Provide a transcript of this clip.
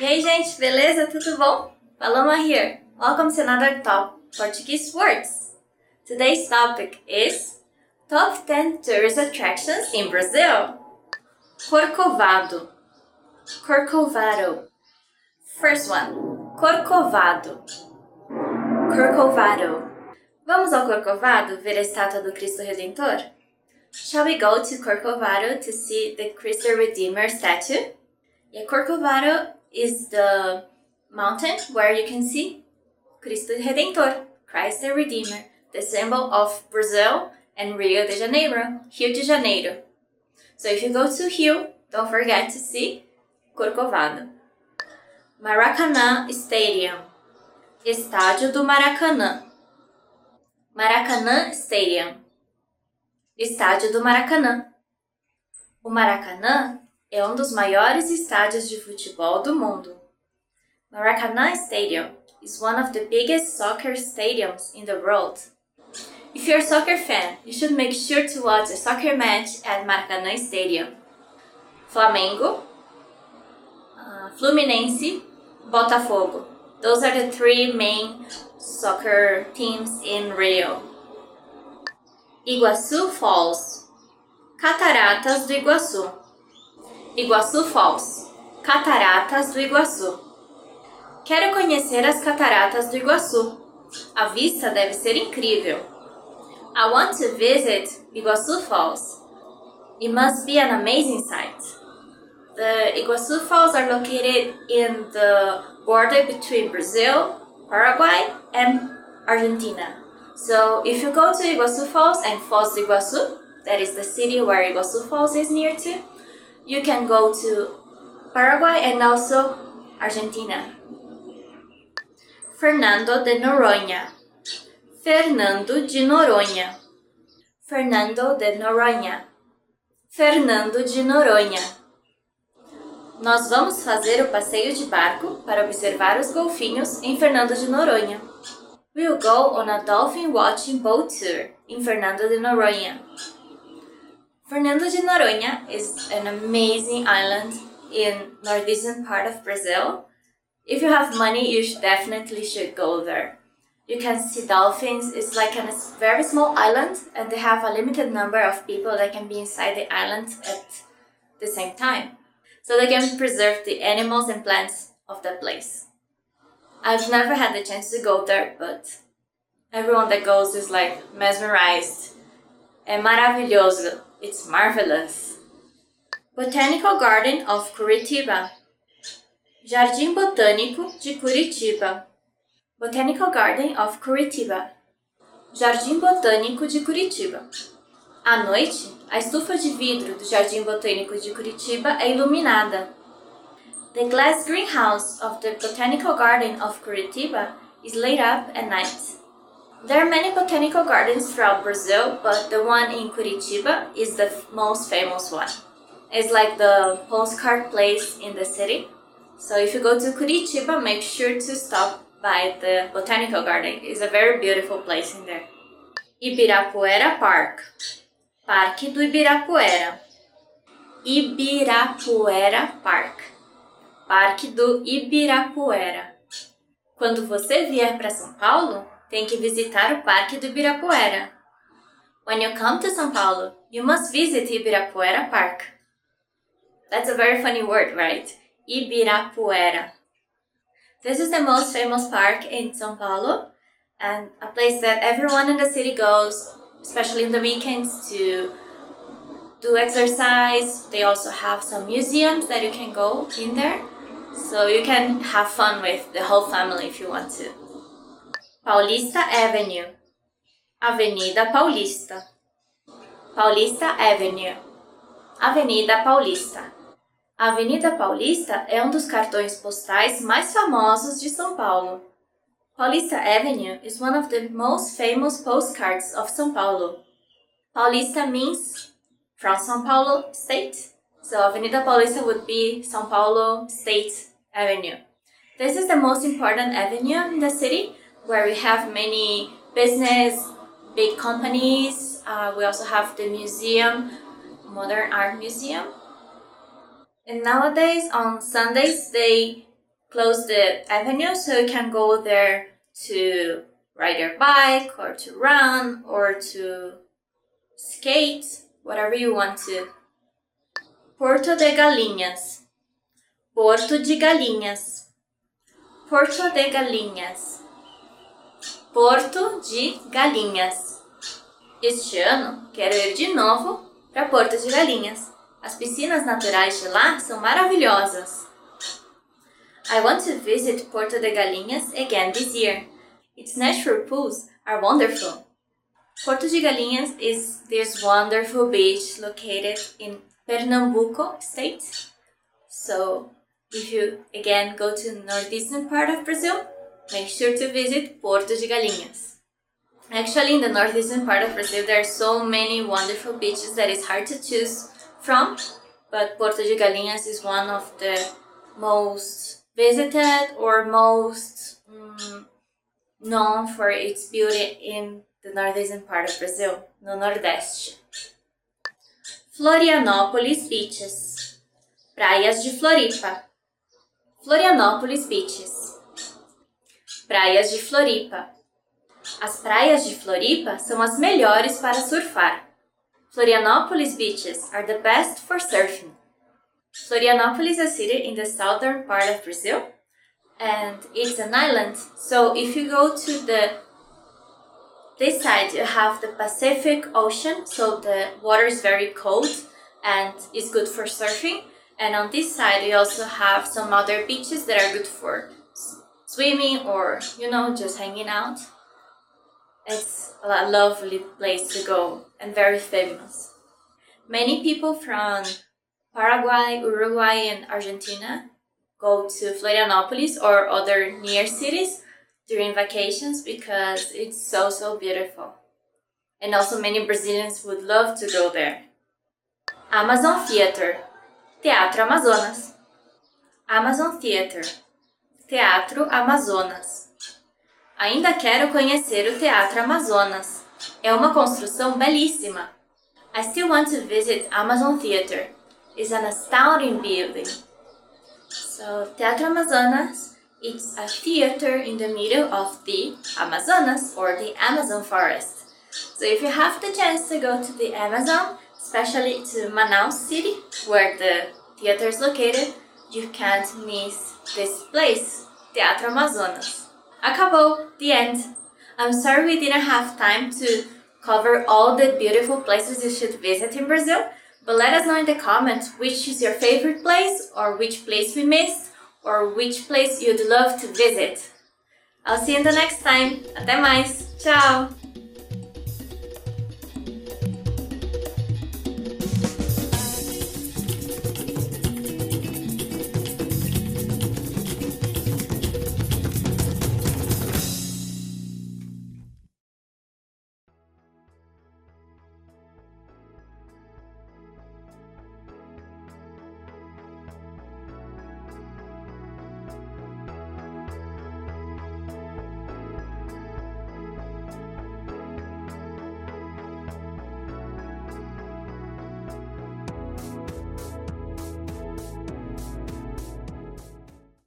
E aí, gente, beleza? Tudo bom? Paloma here. Welcome to another Top Portuguese Words. Today's topic is Top 10 Tourist Attractions in Brazil. Corcovado. Corcovado. First one. Corcovado. Corcovado. Vamos ao Corcovado ver a estátua do Cristo Redentor? Shall we go to Corcovado to see the Christ Redeemer statue? Yeah, Corcovado is the mountain where you can see Cristo Redentor, Christ the Redeemer, the symbol of Brazil and Rio de Janeiro, Rio de Janeiro. So if you go to Rio, don't forget to see Corcovado. Maracanã Stadium, Estádio do Maracanã. Maracanã Stadium, Estádio do Maracanã. O Maracanã é um dos maiores estádios de futebol do mundo. Maracanã Stadium is one of the biggest soccer stadiums in the world. If you're a soccer fan, you should make sure to watch a soccer match at Maracanã Stadium. Flamengo, uh, Fluminense, Botafogo. Those are the three main soccer teams in Rio. Iguaçu Falls, Cataratas do Iguaçu. Iguaçu Falls, Cataratas do Iguaçu. Quero conhecer as Cataratas do Iguaçu. A vista deve ser incrível. I want to visit Iguaçu Falls. It must be an amazing sight. The Iguaçu Falls are located in the border between Brazil, Paraguay, and Argentina. So if you go to Iguaçu Falls and Foz do Iguaçu, that is the city where Iguaçu Falls is near to, you can go to Paraguay and also Argentina. Fernando de Noronha. Fernando de Noronha. Fernando de Noronha. Fernando de Noronha. Nós vamos fazer o passeio de barco para observar os golfinhos em Fernando de Noronha. We'll go on a dolphin watching boat tour in Fernando de Noronha. Fernando de Noronha is an amazing island in northeastern part of Brazil. If you have money, you should definitely should go there. You can see dolphins. It's like a very small island, and they have a limited number of people that can be inside the island at the same time, so they can preserve the animals and plants of the place. I've never had the chance to go there, but everyone that goes is like mesmerized. É maravilhoso. It's marvelous. Botanical Garden of Curitiba. Jardim Botânico de Curitiba. Botanical Garden of Curitiba. Jardim Botânico de Curitiba. À noite, a estufa de vidro do Jardim Botânico de Curitiba é iluminada. The glass greenhouse of the Botanical Garden of Curitiba is lit up at night. There are many botanical gardens throughout Brazil, but the one in Curitiba is the most famous one. It's like the postcard place in the city. So if you go to Curitiba, make sure to stop by the botanical garden. It's a very beautiful place in there. Ibirapuera Park. Parque do Ibirapuera. Ibirapuera Park. Parque do Ibirapuera. Quando você vier para São Paulo, tem que visitar o Parque do Ibirapuera. When you come to São Paulo, you must visit Ibirapuera Park. That's a very funny word, right? Ibirapuera. This is the most famous park in São Paulo and a place that everyone in the city goes, especially in the weekends, to do exercise. They also have some museums that you can go in there. So you can have fun with the whole family if you want to. Paulista Avenue. Avenida Paulista. Paulista Avenue. Avenida Paulista. Avenida Paulista é um dos cartões postais mais famosos de São Paulo. Paulista Avenue is one of the most famous postcards of São Paulo. Paulista means from São Paulo State, so Avenida Paulista would be São Paulo State Avenue. This is the most important avenue in the city where we have many business, big companies. Uh, we also have the museum, modern art museum. And nowadays on Sundays they close the avenue so you can go there to ride your bike or to run or to skate, whatever you want to. Porto de Galinhas. Porto de Galinhas. Porto de Galinhas. Porto de Galinhas. Este ano quero ir de novo para Porto de Galinhas. As piscinas naturais de lá são maravilhosas. I want to visit Porto de Galinhas again this year. Its natural pools are wonderful. Porto de Galinhas is this wonderful beach located in Pernambuco state. So, if you again go to the northeastern part of Brazil, make sure to visit Porto de Galinhas. Actually, in the northeastern part of Brazil, there are so many wonderful beaches that it's hard to choose from, but Porto de Galinhas is one of the most visited or most um, known for its beauty in the northeastern part of Brazil, no Nordeste. Florianópolis Beaches Praias de Floripa Florianópolis Beaches Praias de Floripa As praias de Floripa são as melhores para surfar. Florianópolis beaches are the best for surfing. Florianópolis is a city in the southern part of Brazil and it's an island. So if you go to the this side you have the Pacific Ocean, so the water is very cold and it's good for surfing. And on this side you also have some other beaches that are good for swimming or you know just hanging out. It's a lovely place to go and very famous. Many people from Paraguay, Uruguay, and Argentina go to Florianopolis or other near cities during vacations because it's so so beautiful. And also many Brazilians would love to go there. Amazon Theater, Teatro Amazonas. Amazon Theater, Teatro Amazonas. Ainda quero conhecer o Teatro Amazonas. É uma construção belíssima. I still want to visit Amazon Theater. It's an astounding building. So, Teatro Amazonas, it's a theater in the middle of the Amazonas or the Amazon forest. So, if you have the chance to go to the Amazon, especially to Manaus City, where the theater is located, you can't miss this place, Teatro Amazonas. Acabou, the end. I'm sorry we didn't have time to cover all the beautiful places you should visit in Brazil, but let us know in the comments which is your favorite place or which place we missed or which place you'd love to visit. I'll see you in the next time. Até mais. Tchau!